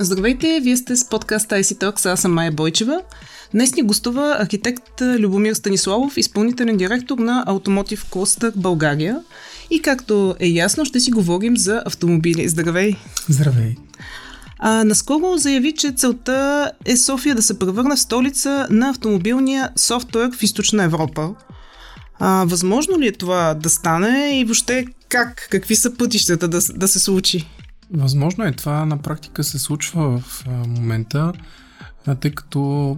Здравейте, вие сте с подкаст IC Talks, аз съм Майя Бойчева. Днес ни гостува архитект Любомир Станиславов, изпълнителен директор на Automotive Cluster България. И както е ясно, ще си говорим за автомобили. Здравей! Здравей! А, наскоро заяви, че целта е София да се превърне в столица на автомобилния софтуер в Източна Европа. А, възможно ли е това да стане и въобще как? Какви са пътищата да, да се случи? Възможно е. Това на практика се случва в момента, тъй като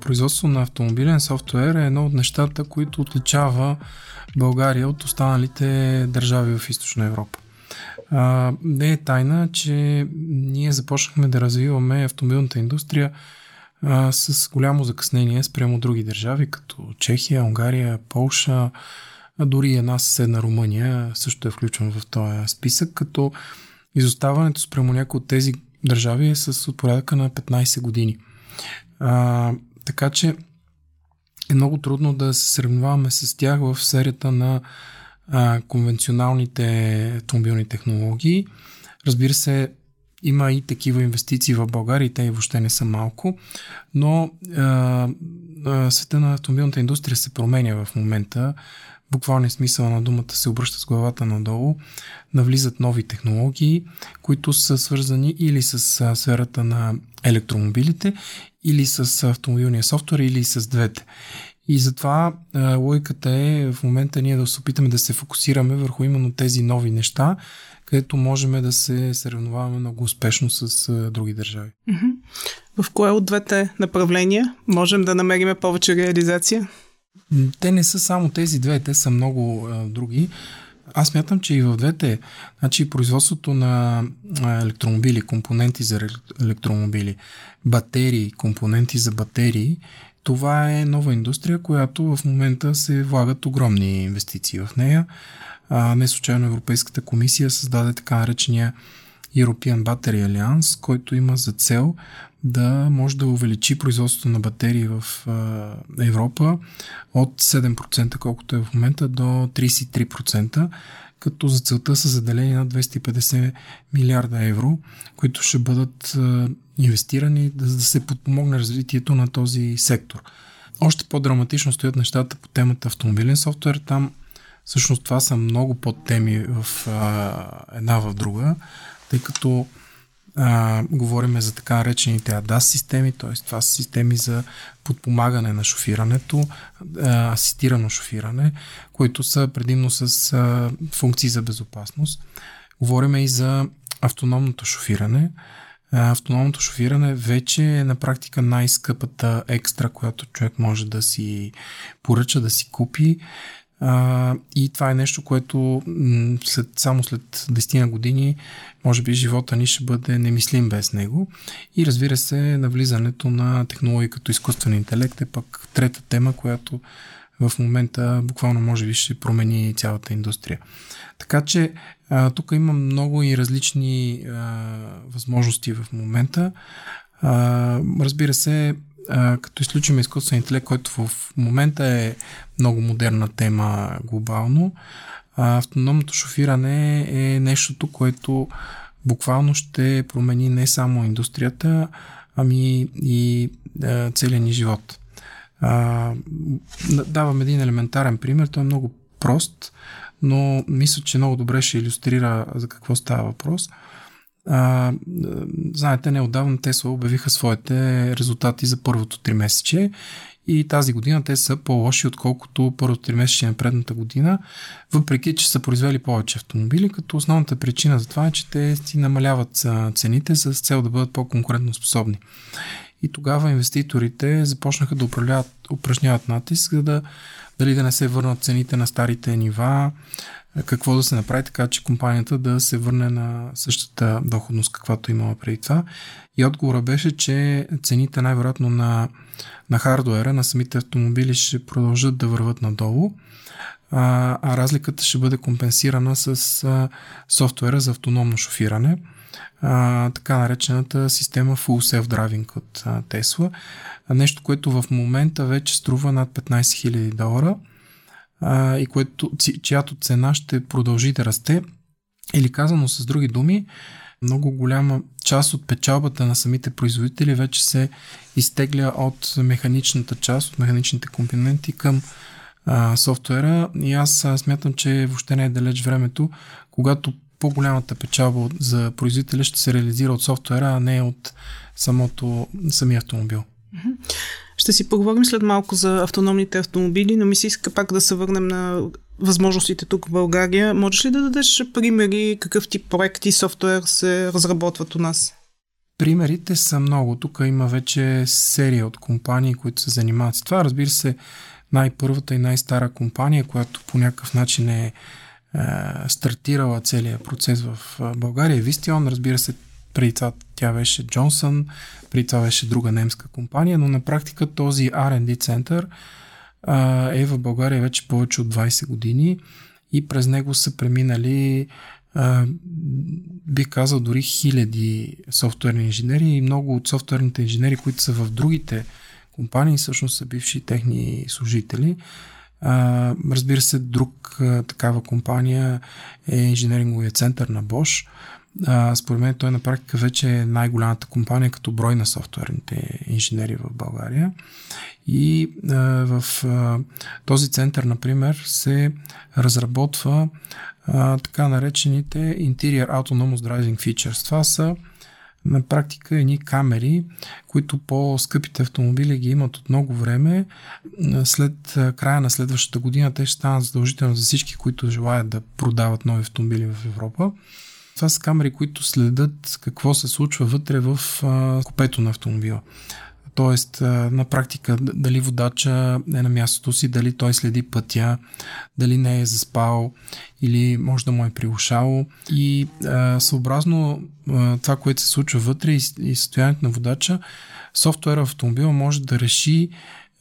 производство на автомобилен софтуер е едно от нещата, които отличава България от останалите държави в Източна Европа. Не е тайна, че ние започнахме да развиваме автомобилната индустрия с голямо закъснение спрямо други държави, като Чехия, Унгария, Полша, а дори една съседна Румъния също е включен в този списък, като изоставането спрямо някои от тези държави е с порядъка на 15 години. А, така че е много трудно да се сравняваме с тях в серията на а, конвенционалните автомобилни технологии. Разбира се, има и такива инвестиции в България и те въобще не са малко, но а, а, света на автомобилната индустрия се променя в момента. Буквално смисъл на думата се обръща с главата надолу, навлизат нови технологии, които са свързани или с сферата на електромобилите, или с автомобилния софтуер, или с двете. И затова а, логиката е в момента ние да се опитаме да се фокусираме върху именно тези нови неща, където можем да се съревноваваме много успешно с други държави. В кое от двете направления можем да намерим повече реализация? Те не са само тези две, те са много а, други. Аз мятам, че и в двете, значи производството на електромобили, компоненти за електромобили, батерии, компоненти за батерии, това е нова индустрия, която в момента се влагат огромни инвестиции в нея. А, не случайно Европейската комисия създаде така наречения European Battery Alliance, който има за цел да може да увеличи производството на батерии в Европа от 7%, колкото е в момента, до 33%, като за целта са заделени на 250 милиарда евро, които ще бъдат инвестирани да, да се подпомогне развитието на този сектор. Още по-драматично стоят нещата по темата автомобилен софтуер. Там всъщност това са много подтеми в а, една в друга, тъй като а, говориме за така наречените ADAS системи, т.е. това са системи за подпомагане на шофирането, а, асистирано шофиране, които са предимно с а, функции за безопасност. Говориме и за автономното шофиране. Автономното шофиране вече е на практика най-скъпата екстра, която човек може да си поръча, да си купи. А, и това е нещо, което след, само след 10 на години, може би живота ни ще бъде немислим без него. И разбира се, навлизането на технологии като изкуствен интелект е пък трета тема, която в момента буквално може би ще промени цялата индустрия. Така че а, тук има много и различни а, възможности в момента. А, разбира се, като изключим изкуствен интелект, който в момента е много модерна тема глобално, автономното шофиране е нещото, което буквално ще промени не само индустрията, ами и а, целият ни живот. Давам един елементарен пример, той е много прост, но мисля, че много добре ще иллюстрира за какво става въпрос. А, знаете, неодавна Тесла обявиха своите резултати за първото три месече и тази година те са по-лоши, отколкото първото три месече на предната година, въпреки, че са произвели повече автомобили, като основната причина за това е, че те си намаляват цените с цел да бъдат по-конкурентно способни. И тогава инвеститорите започнаха да упражняват натиск, за да дали да не се върнат цените на старите нива, какво да се направи така, че компанията да се върне на същата доходност, каквато имала преди това. И отговора беше, че цените най-вероятно на, на хардуера, на самите автомобили ще продължат да върват надолу, а, а разликата ще бъде компенсирана с а, софтуера за автономно шофиране, а, така наречената система Full Self-Driving от а, Tesla. Нещо, което в момента вече струва над 15 000 долара и което, чиято цена ще продължи да расте. Или казано с други думи, много голяма част от печалбата на самите производители вече се изтегля от механичната част, от механичните компоненти към а, софтуера и аз а, смятам, че въобще не е далеч времето, когато по-голямата печалба за производителя ще се реализира от софтуера, а не от самото, самия автомобил. Ще си поговорим след малко за автономните автомобили, но ми се иска пак да се върнем на възможностите тук в България. Можеш ли да дадеш примери какъв тип проекти софтуер се разработват у нас? Примерите са много. Тук има вече серия от компании, които се занимават с това. Разбира се, най-първата и най-стара компания, която по някакъв начин е, е стартирала целият процес в България е Вистион. Разбира се, преди това тя беше Джонсън, преди това беше друга немска компания, но на практика този R&D център а, е в България вече повече от 20 години и през него са преминали а, би казал дори хиляди софтуерни инженери и много от софтуерните инженери, които са в другите компании, всъщност са бивши техни служители. Разбира се, друг такава компания е инженеринговия център на Bosch. Според мен той на практика вече е най-голямата компания като брой на софтуерните инженери в България. И в този център, например, се разработва така наречените Interior Autonomous Driving Features. Това са на практика едни камери, които по-скъпите автомобили ги имат от много време. След края на следващата година те ще станат задължително за всички, които желаят да продават нови автомобили в Европа. Това са камери, които следят какво се случва вътре в купето на автомобила. Тоест, на практика, дали водача е на мястото си, дали той следи пътя, дали не е заспал или може да му е прилушало. И съобразно това, което се случва вътре и, състоянието на водача, софтуера в автомобила може да реши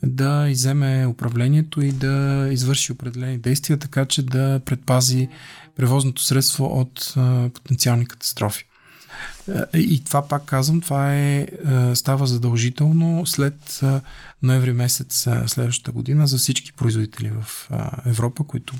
да иземе управлението и да извърши определени действия, така че да предпази превозното средство от а, потенциални катастрофи. И това пак казвам, това е, става задължително след ноември месец следващата година за всички производители в Европа, които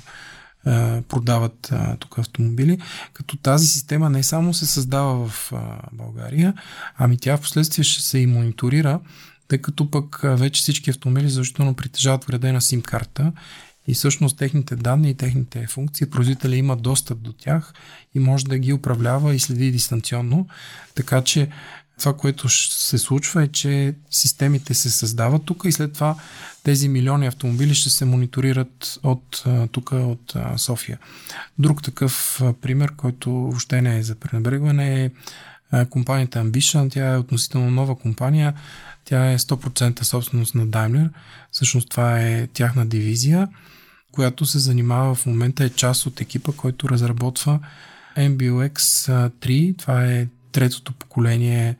продават тук автомобили, като тази система не само се създава в България, ами тя в последствие ще се и мониторира, тъй като пък вече всички автомобили задължително притежават вредена сим-карта и всъщност техните данни и техните функции, производителя има достъп до тях и може да ги управлява и следи дистанционно. Така че това, което се случва е, че системите се създават тук и след това тези милиони автомобили ще се мониторират от тук, от София. Друг такъв пример, който въобще не е за пренебрегване е компанията Ambition. Тя е относително нова компания. Тя е 100% собственост на Daimler. Всъщност това е тяхна дивизия която се занимава в момента е част от екипа, който разработва MBUX 3. Това е третото поколение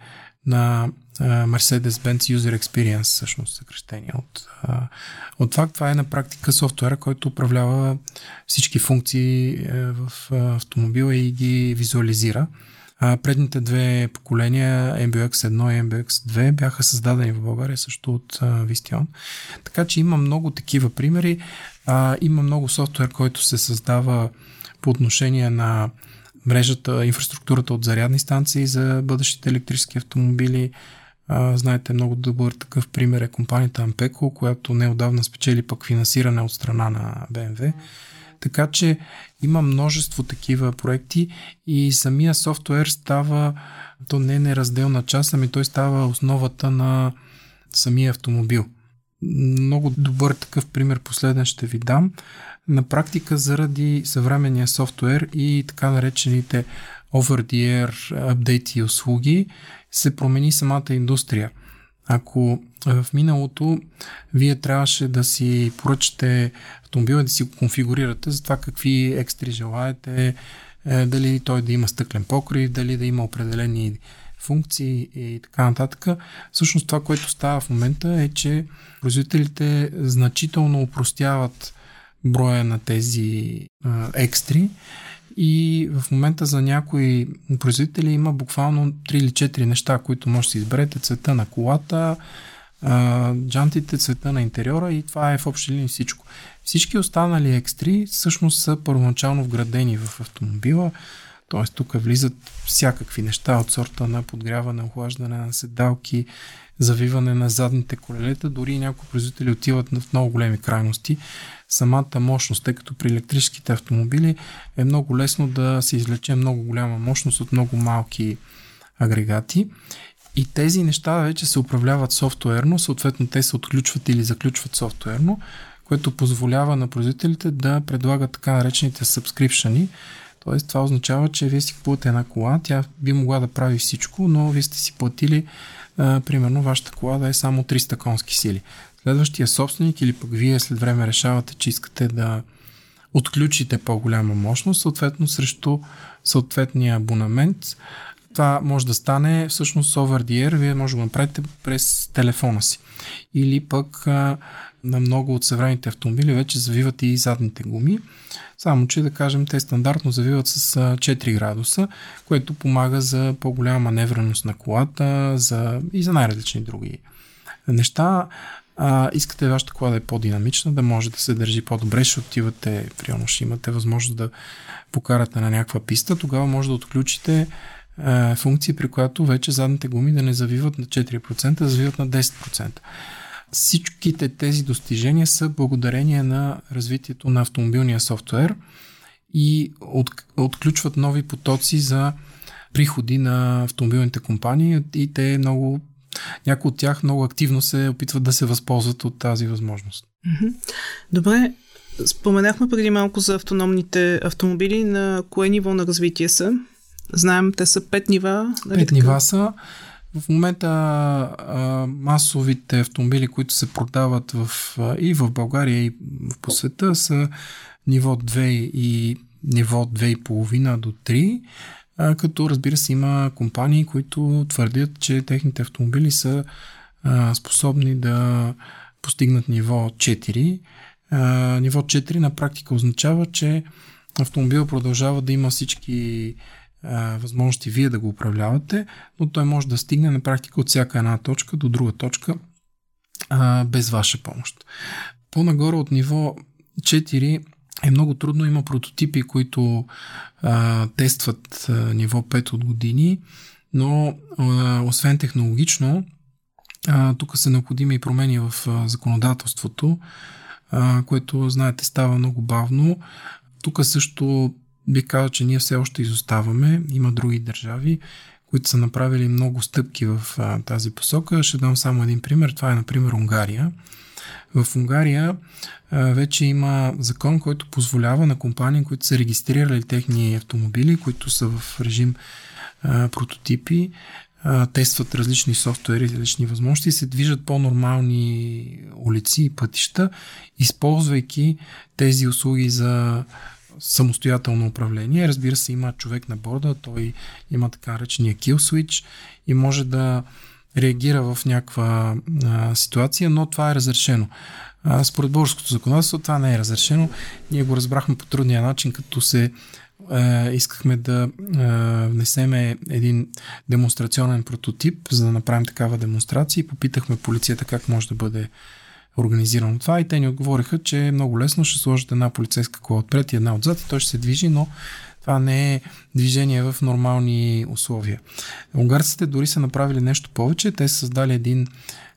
на Mercedes-Benz User Experience, всъщност съкрещение от, от факт. Това е на практика софтуера, който управлява всички функции е, в автомобила и ги визуализира. А, предните две поколения, MBUX 1 и MBUX 2, бяха създадени в България също от а, Vistion. Така че има много такива примери. А, има много софтуер, който се създава по отношение на мрежата, инфраструктурата от зарядни станции за бъдещите електрически автомобили. А, знаете, много добър такъв пример е компанията Ampeco, която неодавна спечели пък финансиране от страна на BMW. Така че има множество такива проекти и самия софтуер става, то не е неразделна част, ами той става основата на самия автомобил. Много добър такъв пример последен ще ви дам. На практика заради съвременния софтуер и така наречените over-the-air апдейти и услуги се промени самата индустрия. Ако в миналото вие трябваше да си поръчате автомобила, да си го конфигурирате за това какви екстри желаете, е, дали той да има стъклен покрив, дали да има определени функции и така нататък. Всъщност това, което става в момента е, че производителите значително упростяват броя на тези а, екстри и в момента за някои производители има буквално 3 или 4 неща, които може да си изберете. Цвета на колата, джантите, цвета на интериора и това е в общи линии всичко. Всички останали екстри всъщност са първоначално вградени в автомобила. Тоест тук влизат всякакви неща от сорта на подгряване, охлаждане на седалки, завиване на задните колелета, дори някои производители отиват в много големи крайности. Самата мощност, тъй като при електрическите автомобили е много лесно да се излече много голяма мощност от много малки агрегати. И тези неща вече се управляват софтуерно, съответно те се отключват или заключват софтуерно, което позволява на производителите да предлагат така наречените subscription Тоест това означава, че вие си купувате една кола, тя би могла да прави всичко, но вие сте си платили а, примерно вашата кола да е само 300 конски сили. Следващия собственик или пък вие след време решавате, че искате да отключите по-голяма мощност, съответно срещу съответния абонамент. Това може да стане всъщност over the air, вие може да го направите през телефона си. Или пък на много от съвременните автомобили вече завиват и задните гуми. Само, че да кажем, те стандартно завиват с 4 градуса, което помага за по-голяма маневреност на колата за, и за най-различни други неща. А, искате вашата кола да е по-динамична, да може да се държи по-добре, ще отивате, примерно ще имате възможност да покарате на някаква писта, тогава може да отключите а, функция, при която вече задните гуми да не завиват на 4%, а завиват на 10%. Всичките тези достижения са благодарение на развитието на автомобилния софтуер и от, отключват нови потоци за приходи на автомобилните компании и те много някои от тях много активно се опитват да се възползват от тази възможност. Добре, споменахме преди малко за автономните автомобили. На кое ниво на развитие са? Знаем, те са пет нива. Нали пет нива са. В момента а, масовите автомобили, които се продават в, а, и в България, и по света, са ниво 2 и ниво 2,5 до 3, а, като разбира се има компании, които твърдят, че техните автомобили са а, способни да постигнат ниво 4. А, ниво 4 на практика означава, че автомобил продължава да има всички възможности вие да го управлявате, но той може да стигне на практика от всяка една точка до друга точка а, без ваша помощ. По-нагоре от ниво 4 е много трудно. Има прототипи, които а, тестват а, ниво 5 от години, но а, освен технологично, а, тук са необходими и промени в а, законодателството, а, което, знаете, става много бавно. Тук също би казал, че ние все още изоставаме. Има други държави, които са направили много стъпки в а, тази посока. Ще дам само един пример. Това е, например, Унгария. В Унгария а, вече има закон, който позволява на компании, които са регистрирали техни автомобили, които са в режим а, прототипи, тестват различни софтуери, различни възможности и се движат по-нормални улици и пътища, използвайки тези услуги за самостоятелно управление. Разбира се, има човек на борда, той има така наречения kill switch и може да реагира в някаква а, ситуация, но това е разрешено. А, според българското законодателство това не е разрешено. Ние го разбрахме по трудния начин, като се а, искахме да а, внесеме един демонстрационен прототип, за да направим такава демонстрация и попитахме полицията как може да бъде организирано това и те ни отговориха, че е много лесно, ще сложат една полицейска кола отпред и една отзад и той ще се движи, но това не е движение в нормални условия. Унгарците дори са направили нещо повече. Те са създали един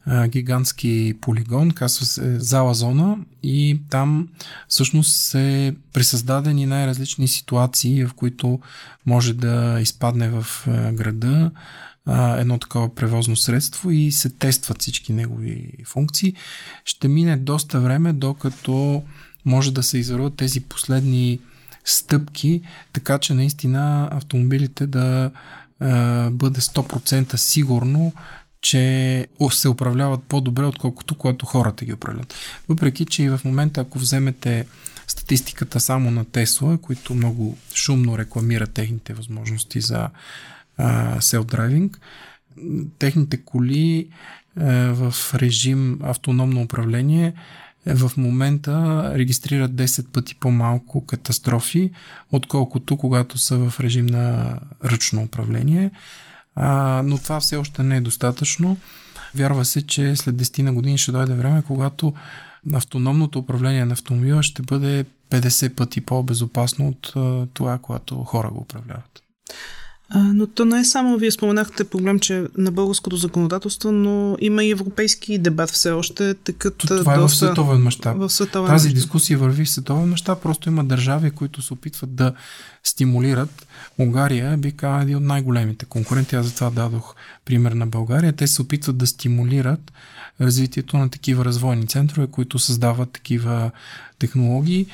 а, гигантски полигон, казва се зала зона и там всъщност се присъздадени най-различни ситуации, в които може да изпадне в а, града а, едно такова превозно средство и се тестват всички негови функции. Ще мине доста време, докато може да се извърват тези последни стъпки, така че наистина автомобилите да а, бъде 100% сигурно, че се управляват по-добре, отколкото когато хората ги управляват. Въпреки, че и в момента, ако вземете статистиката само на Тесла, които много шумно рекламират техните възможности за self-driving. Техните коли в режим автономно управление е, в момента регистрират 10 пъти по-малко катастрофи, отколкото когато са в режим на ръчно управление. Но това все още не е достатъчно. Вярва се, че след 10 на години ще дойде време, когато автономното управление на автомобила ще бъде 50 пъти по-безопасно от това, когато хора го управляват. Но то не е само, вие споменахте проблем, че на българското законодателство, но има и европейски дебат все още. Такът това доста... е в световен мащаб. Тази мащаб. дискусия върви в световен мащаб, просто има държави, които се опитват да стимулират. Унгария би казал един от най-големите конкуренти, аз затова дадох пример на България. Те се опитват да стимулират развитието на такива развойни центрове, които създават такива технологии.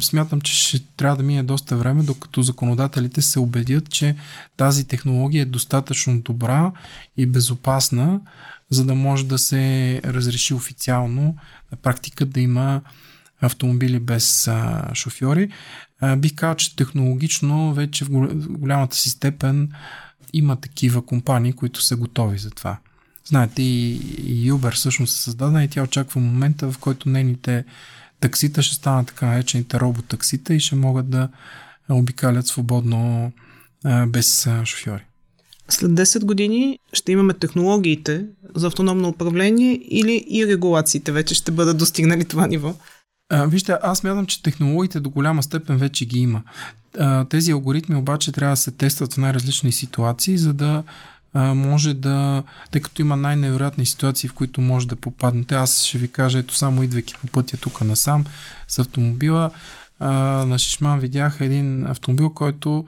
Смятам, че ще трябва да мине доста време, докато законодателите се убедят, че тази технология е достатъчно добра и безопасна, за да може да се разреши официално на практика да има автомобили без а, шофьори. А, бих казал, че технологично вече в голямата си степен има такива компании, които са готови за това. Знаете, и, и Uber всъщност е създадена и тя очаква момента, в който нейните таксита ще станат така наречените роботаксита и ще могат да обикалят свободно без шофьори. След 10 години ще имаме технологиите за автономно управление или и регулациите вече ще бъдат достигнали това ниво? А, вижте, аз мятам, че технологиите до голяма степен вече ги има. А, тези алгоритми обаче трябва да се тестват в най-различни ситуации, за да може да, тъй като има най-невероятни ситуации, в които може да попаднете. Аз ще ви кажа, ето само идвайки по пътя тук насам с автомобила, на Шишман видях един автомобил, който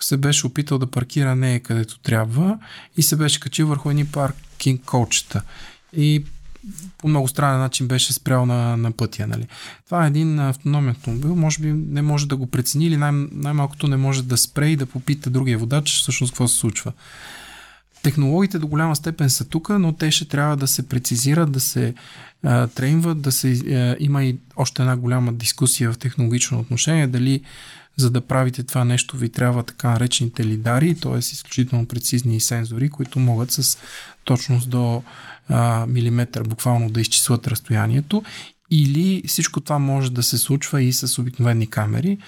се беше опитал да паркира не където трябва и се беше качил върху едни паркинг колчета. И по много странен начин беше спрял на, на пътя. Нали. Това е един автономен автомобил, може би не може да го прецени или най- най-малкото не може да спре и да попита другия водач всъщност какво се случва. Технологиите до голяма степен са тук, но те ще трябва да се прецизират, да се а, тренват, да се а, има и още една голяма дискусия в технологично отношение, дали за да правите това нещо ви трябва така наречените лидари, т.е. изключително прецизни сензори, които могат с точност до а, милиметър буквално да изчислят разстоянието или всичко това може да се случва и с обикновени камери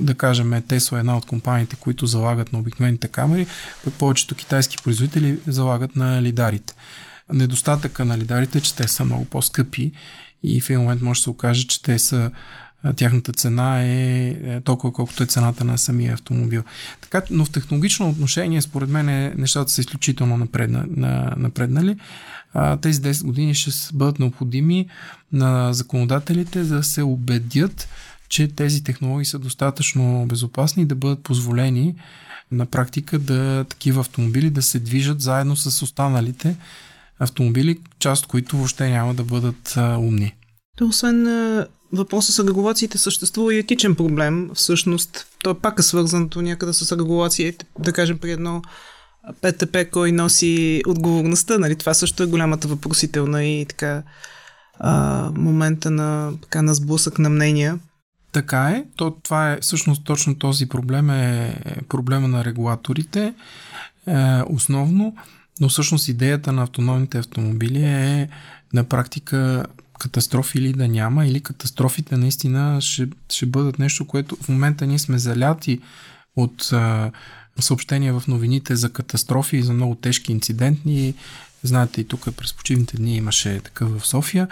да кажем, Тесла е една от компаниите, които залагат на обикновените камери, пък повечето китайски производители залагат на лидарите. Недостатъка на лидарите е, че те са много по-скъпи и в един момент може да се окаже, че те са тяхната цена е, е толкова колкото е цената на самия автомобил. Така, но в технологично отношение, според мен, е, нещата са изключително напредна, на, напреднали. Тези 10 години ще бъдат необходими на законодателите за да се убедят, че тези технологии са достатъчно безопасни и да бъдат позволени на практика да такива автомобили да се движат заедно с останалите автомобили, част които въобще няма да бъдат а, умни. То освен въпроса с регулациите съществува и етичен проблем. Всъщност, той пак е свързан някъде с регулациите. Да кажем при едно ПТП, кой носи отговорността. Нали? Това също е голямата въпросителна и така а, момента на, така, на сблъсък на мнения. Така е. То, това е всъщност точно този проблем е проблема на регулаторите е, основно, но всъщност идеята на автономните автомобили е на практика катастрофи или да няма, или катастрофите наистина ще, ще бъдат нещо, което в момента ние сме заляти от е, съобщения в новините за катастрофи и за много тежки инцидентни. Знаете и тук през почивните дни имаше такъв в София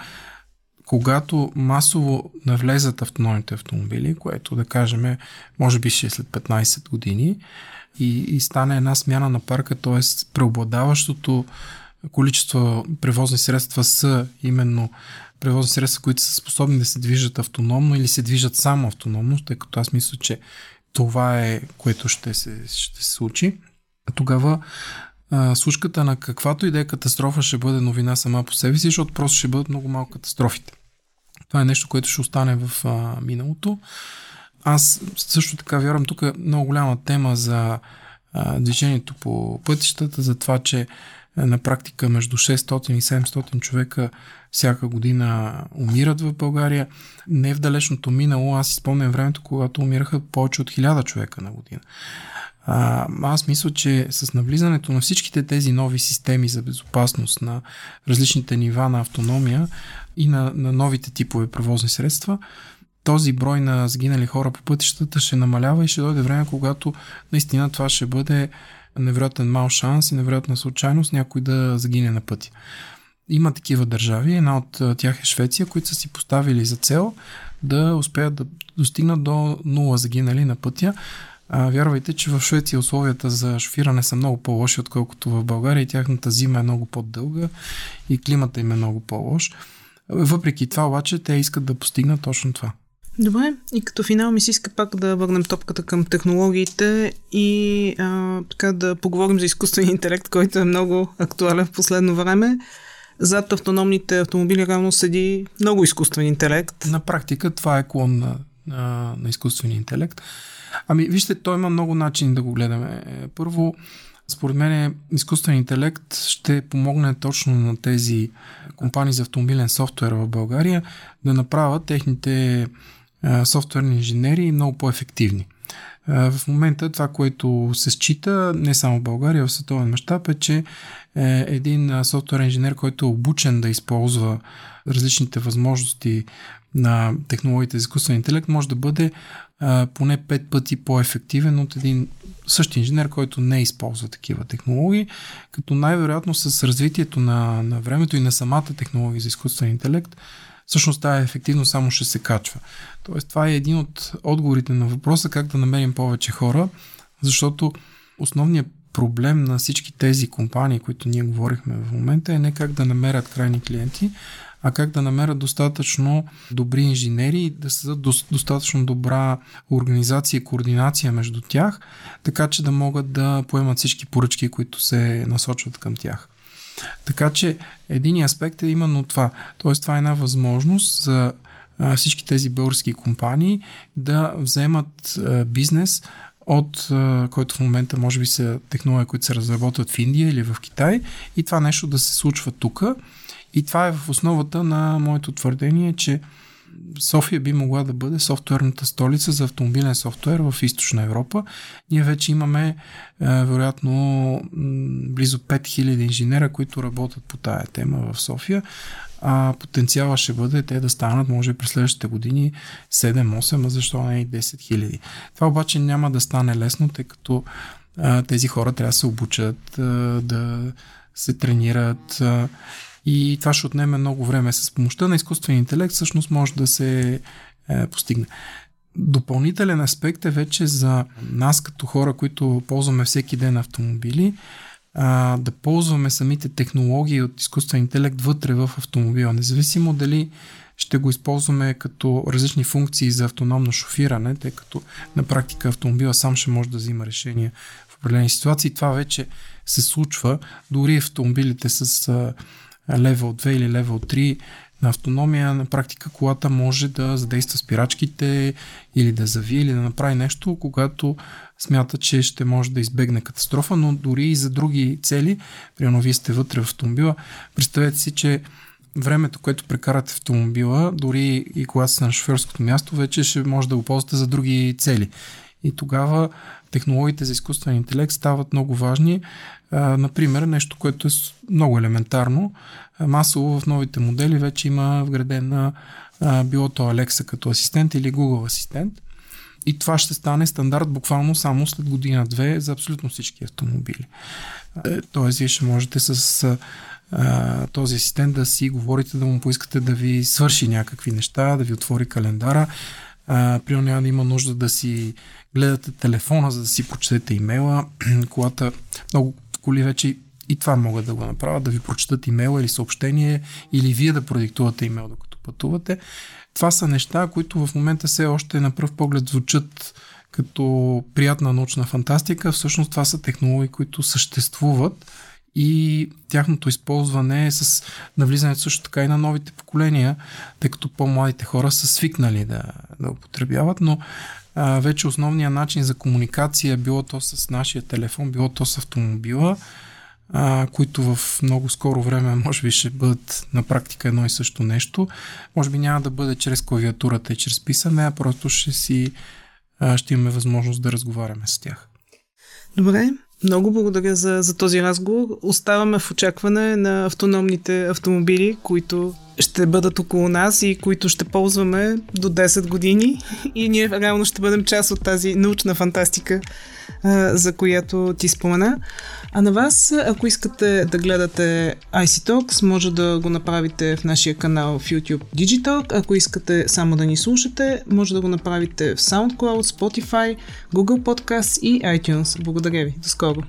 когато масово навлезат автономните автомобили, което да кажем, може би ще е след 15 години, и, и стане една смяна на парка, т.е. преобладаващото количество превозни средства са именно превозни средства, които са способни да се движат автономно или се движат само автономно, тъй като аз мисля, че това е което ще се, ще се случи. Тогава а, на каквато и да е катастрофа ще бъде новина сама по себе си, защото просто ще бъдат много малко катастрофите. Това е нещо, което ще остане в а, миналото. Аз също така вярвам, тук е много голяма тема за а, движението по пътищата, за това, че на практика между 600 и 700 човека всяка година умират в България. Не в далечното минало, аз изпомням времето, когато умираха повече от 1000 човека на година. А, аз мисля, че с навлизането на всичките тези нови системи за безопасност на различните нива на автономия и на, на новите типове превозни средства, този брой на сгинали хора по пътищата ще намалява и ще дойде време, когато наистина това ще бъде невероятен мал шанс и невероятна случайност някой да загине на пътя. Има такива държави, една от тях е Швеция, които са си поставили за цел да успеят да достигнат до нула загинали на пътя. А, вярвайте, че в Швеция условията за шофиране са много по-лоши, отколкото в България и тяхната зима е много по-дълга и климата им е много по-лош. Въпреки това обаче те искат да постигнат точно това. Добре, и като финал ми се иска пак да върнем топката към технологиите и а, така да поговорим за изкуствения интелект, който е много актуален в последно време. Зад автономните автомобили равно седи много изкуствен интелект. На практика това е клон на, на, на изкуствения интелект. Ами, вижте, той има много начини да го гледаме. Първо, според мен изкуствен интелект ще помогне точно на тези компании за автомобилен софтуер в България да направят техните софтуерни инженери много по-ефективни. В момента това, което се счита не само в България, в световен мащаб е, че е един софтуерен инженер, който е обучен да използва различните възможности на технологиите за изкуствен интелект, може да бъде поне 5 пъти по-ефективен от един същи инженер, който не използва такива технологии, като най-вероятно с развитието на, на времето и на самата технология за изкуствен интелект, всъщност тази ефективност само ще се качва. Тоест, това е един от отговорите на въпроса как да намерим повече хора, защото основният проблем на всички тези компании, които ние говорихме в момента е не как да намерят крайни клиенти, а как да намерят достатъчно добри инженери и да създадат достатъчно добра организация и координация между тях, така че да могат да поемат всички поръчки, които се насочват към тях. Така че един аспект е именно това. Тоест това е една възможност за всички тези български компании да вземат бизнес от който в момента може би са технологии, които се разработват в Индия или в Китай и това нещо да се случва тук. И това е в основата на моето твърдение, че София би могла да бъде софтуерната столица за автомобилен софтуер в Източна Европа. Ние вече имаме, е, вероятно, близо 5000 инженера, които работят по тая тема в София. А потенциала ще бъде те да станат, може през следващите години 7-8, а защо не и 10 000. Това обаче няма да стане лесно, тъй като а, тези хора трябва да се обучат, а, да се тренират. А, и това ще отнеме много време. С помощта на изкуствения интелект всъщност може да се е, постигне. Допълнителен аспект е вече за нас като хора, които ползваме всеки ден автомобили, а, да ползваме самите технологии от изкуствен интелект вътре в автомобила. Независимо дали ще го използваме като различни функции за автономно шофиране, тъй като на практика автомобила сам ще може да взима решения в определени ситуации. Това вече се случва дори автомобилите с левел 2 или левел 3 на автономия, на практика колата може да задейства спирачките или да завие или да направи нещо, когато смята, че ще може да избегне катастрофа, но дори и за други цели, примерно вие сте вътре в автомобила, представете си, че времето, което прекарате в автомобила, дори и когато сте на шофьорското място, вече ще може да го ползвате за други цели. И тогава технологиите за изкуствен интелект стават много важни. А, например, нещо, което е много елементарно. Масово в новите модели вече има вградена а, било то Alexa като асистент или Google асистент. И това ще стане стандарт буквално само след година-две за абсолютно всички автомобили. Тоест, вие ще можете с а, този асистент да си говорите, да му поискате да ви свърши някакви неща, да ви отвори календара. Примерно няма да има нужда да си гледате телефона, за да си прочетете имейла. Колата, много коли вече и това могат да го направят, да ви прочетат имейла или съобщение, или вие да продиктувате имейл докато пътувате. Това са неща, които в момента все още на пръв поглед звучат като приятна научна фантастика. Всъщност това са технологии, които съществуват и тяхното използване е с навлизането също така и на новите поколения, тъй като по-младите хора са свикнали да, да употребяват, но а, вече основният начин за комуникация, било то с нашия телефон, било то с автомобила, а, които в много скоро време може би ще бъдат на практика едно и също нещо. Може би няма да бъде чрез клавиатурата и чрез писане, а просто ще си а, ще имаме възможност да разговаряме с тях. Добре, много благодаря за, за този разговор. Оставаме в очакване на автономните автомобили, които ще бъдат около нас и които ще ползваме до 10 години. И ние реално ще бъдем част от тази научна фантастика за която ти спомена. А на вас, ако искате да гледате IC Talks, може да го направите в нашия канал в YouTube Digital. Ако искате само да ни слушате, може да го направите в SoundCloud, Spotify, Google Podcast и iTunes. Благодаря ви. До скоро!